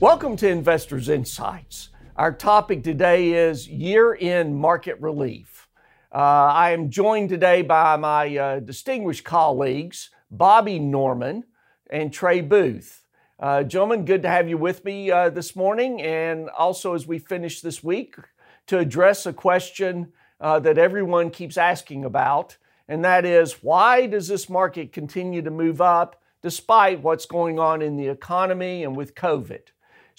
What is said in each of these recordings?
Welcome to Investors Insights. Our topic today is year end market relief. Uh, I am joined today by my uh, distinguished colleagues, Bobby Norman and Trey Booth. Uh, gentlemen, good to have you with me uh, this morning, and also as we finish this week, to address a question uh, that everyone keeps asking about, and that is why does this market continue to move up despite what's going on in the economy and with COVID?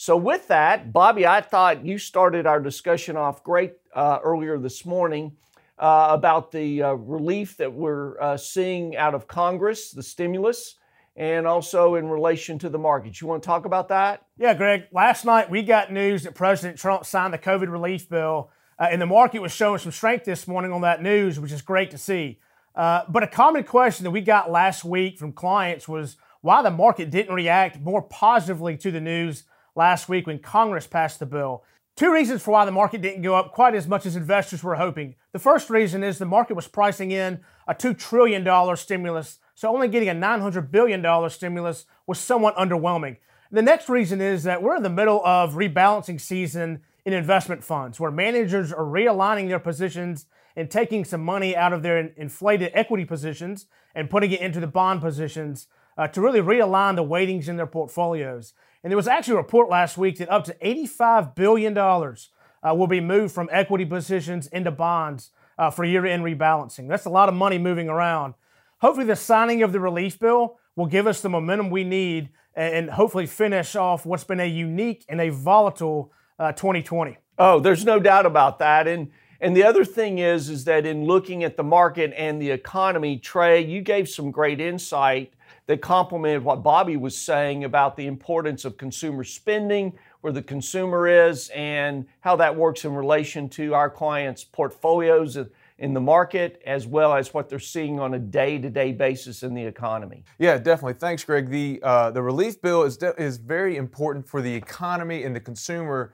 So, with that, Bobby, I thought you started our discussion off great uh, earlier this morning uh, about the uh, relief that we're uh, seeing out of Congress, the stimulus, and also in relation to the markets. You want to talk about that? Yeah, Greg. Last night we got news that President Trump signed the COVID relief bill, uh, and the market was showing some strength this morning on that news, which is great to see. Uh, but a common question that we got last week from clients was why the market didn't react more positively to the news last week when Congress passed the bill. Two reasons for why the market didn't go up quite as much as investors were hoping. The first reason is the market was pricing in a $2 trillion stimulus, so only getting a $900 billion stimulus was somewhat underwhelming. The next reason is that we're in the middle of rebalancing season in investment funds where managers are realigning their positions and taking some money out of their inflated equity positions and putting it into the bond positions uh, to really realign the weightings in their portfolios. And there was actually a report last week that up to $85 billion uh, will be moved from equity positions into bonds uh, for year end rebalancing. That's a lot of money moving around. Hopefully, the signing of the relief bill will give us the momentum we need and hopefully finish off what's been a unique and a volatile uh, 2020. Oh, there's no doubt about that. And and the other thing is, is that in looking at the market and the economy, Trey, you gave some great insight that complemented what Bobby was saying about the importance of consumer spending, where the consumer is, and how that works in relation to our clients' portfolios in the market, as well as what they're seeing on a day-to-day basis in the economy. Yeah, definitely. Thanks, Greg. The uh, the relief bill is de- is very important for the economy and the consumer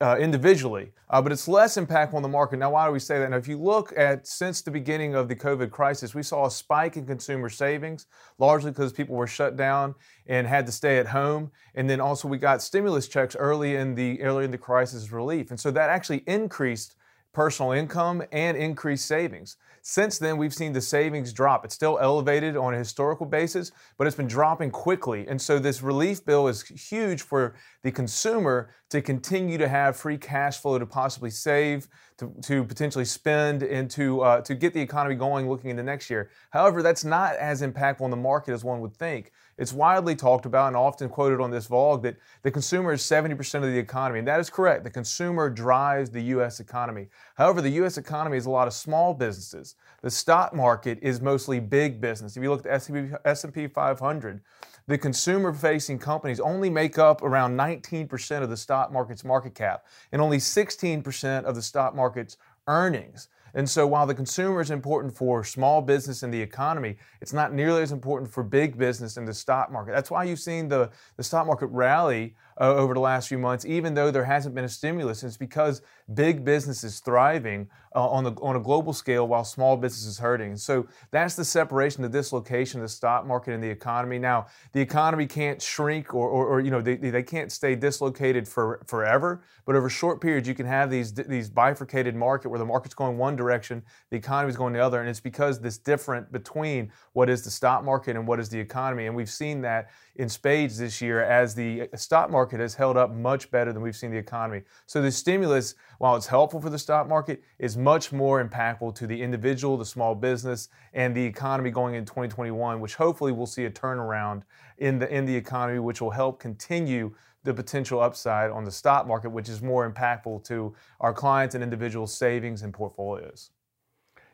uh, individually, uh, but it's less impactful on the market. Now, why do we say that? Now, if you look at since the beginning of the COVID crisis, we saw a spike in consumer savings, largely because people were shut down and had to stay at home, and then also we got stimulus checks early in the early in the crisis relief, and so that actually increased personal income and increased savings. Since then, we've seen the savings drop. It's still elevated on a historical basis, but it's been dropping quickly. And so, this relief bill is huge for the consumer to continue to have free cash flow to possibly save, to, to potentially spend, and to, uh, to get the economy going looking into next year. However, that's not as impactful on the market as one would think. It's widely talked about and often quoted on this vlog that the consumer is 70% of the economy, and that is correct. The consumer drives the U.S. economy. However, the U.S. economy is a lot of small businesses. The stock market is mostly big business. If you look at the S&P 500, the consumer-facing companies only make up around 19% of the stock market's market cap and only 16% of the stock market's earnings. And so while the consumer is important for small business and the economy, it's not nearly as important for big business and the stock market. That's why you've seen the, the stock market rally uh, over the last few months, even though there hasn't been a stimulus. It's because big business is thriving uh, on, the, on a global scale while small business is hurting. So that's the separation, the dislocation of the stock market and the economy. Now, the economy can't shrink or, or, or you know, they, they can't stay dislocated for forever, but over short periods, you can have these, these bifurcated market where the market's going one direction, the economy is going the other. And it's because this different between what is the stock market and what is the economy. And we've seen that in spades this year as the stock market has held up much better than we've seen the economy. So the stimulus, while it's helpful for the stock market, is much more impactful to the individual, the small business, and the economy going in 2021, which hopefully we'll see a turnaround in the in the economy, which will help continue the potential upside on the stock market, which is more impactful to our clients and individuals' savings and portfolios.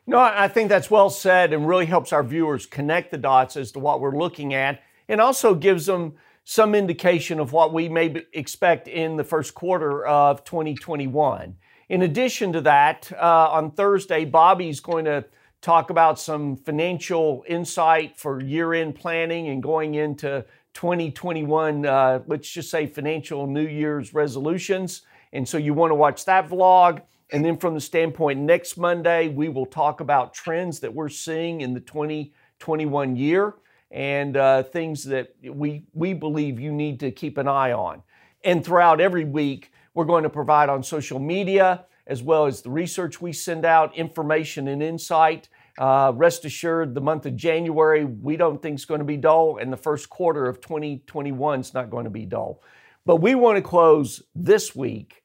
No, I think that's well said and really helps our viewers connect the dots as to what we're looking at and also gives them some indication of what we may expect in the first quarter of 2021. In addition to that, uh, on Thursday, Bobby's going to talk about some financial insight for year end planning and going into 2021, uh, let's just say financial New Year's resolutions. And so you want to watch that vlog. And then from the standpoint next Monday, we will talk about trends that we're seeing in the 2021 year and uh, things that we, we believe you need to keep an eye on. And throughout every week, we're going to provide on social media, as well as the research we send out, information and insight. Uh, rest assured, the month of January, we don't think is going to be dull, and the first quarter of 2021 is not going to be dull. But we want to close this week,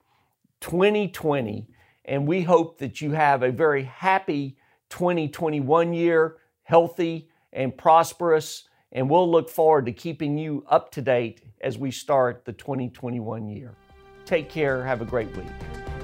2020, and we hope that you have a very happy 2021 year, healthy and prosperous. And we'll look forward to keeping you up to date as we start the 2021 year. Take care. Have a great week.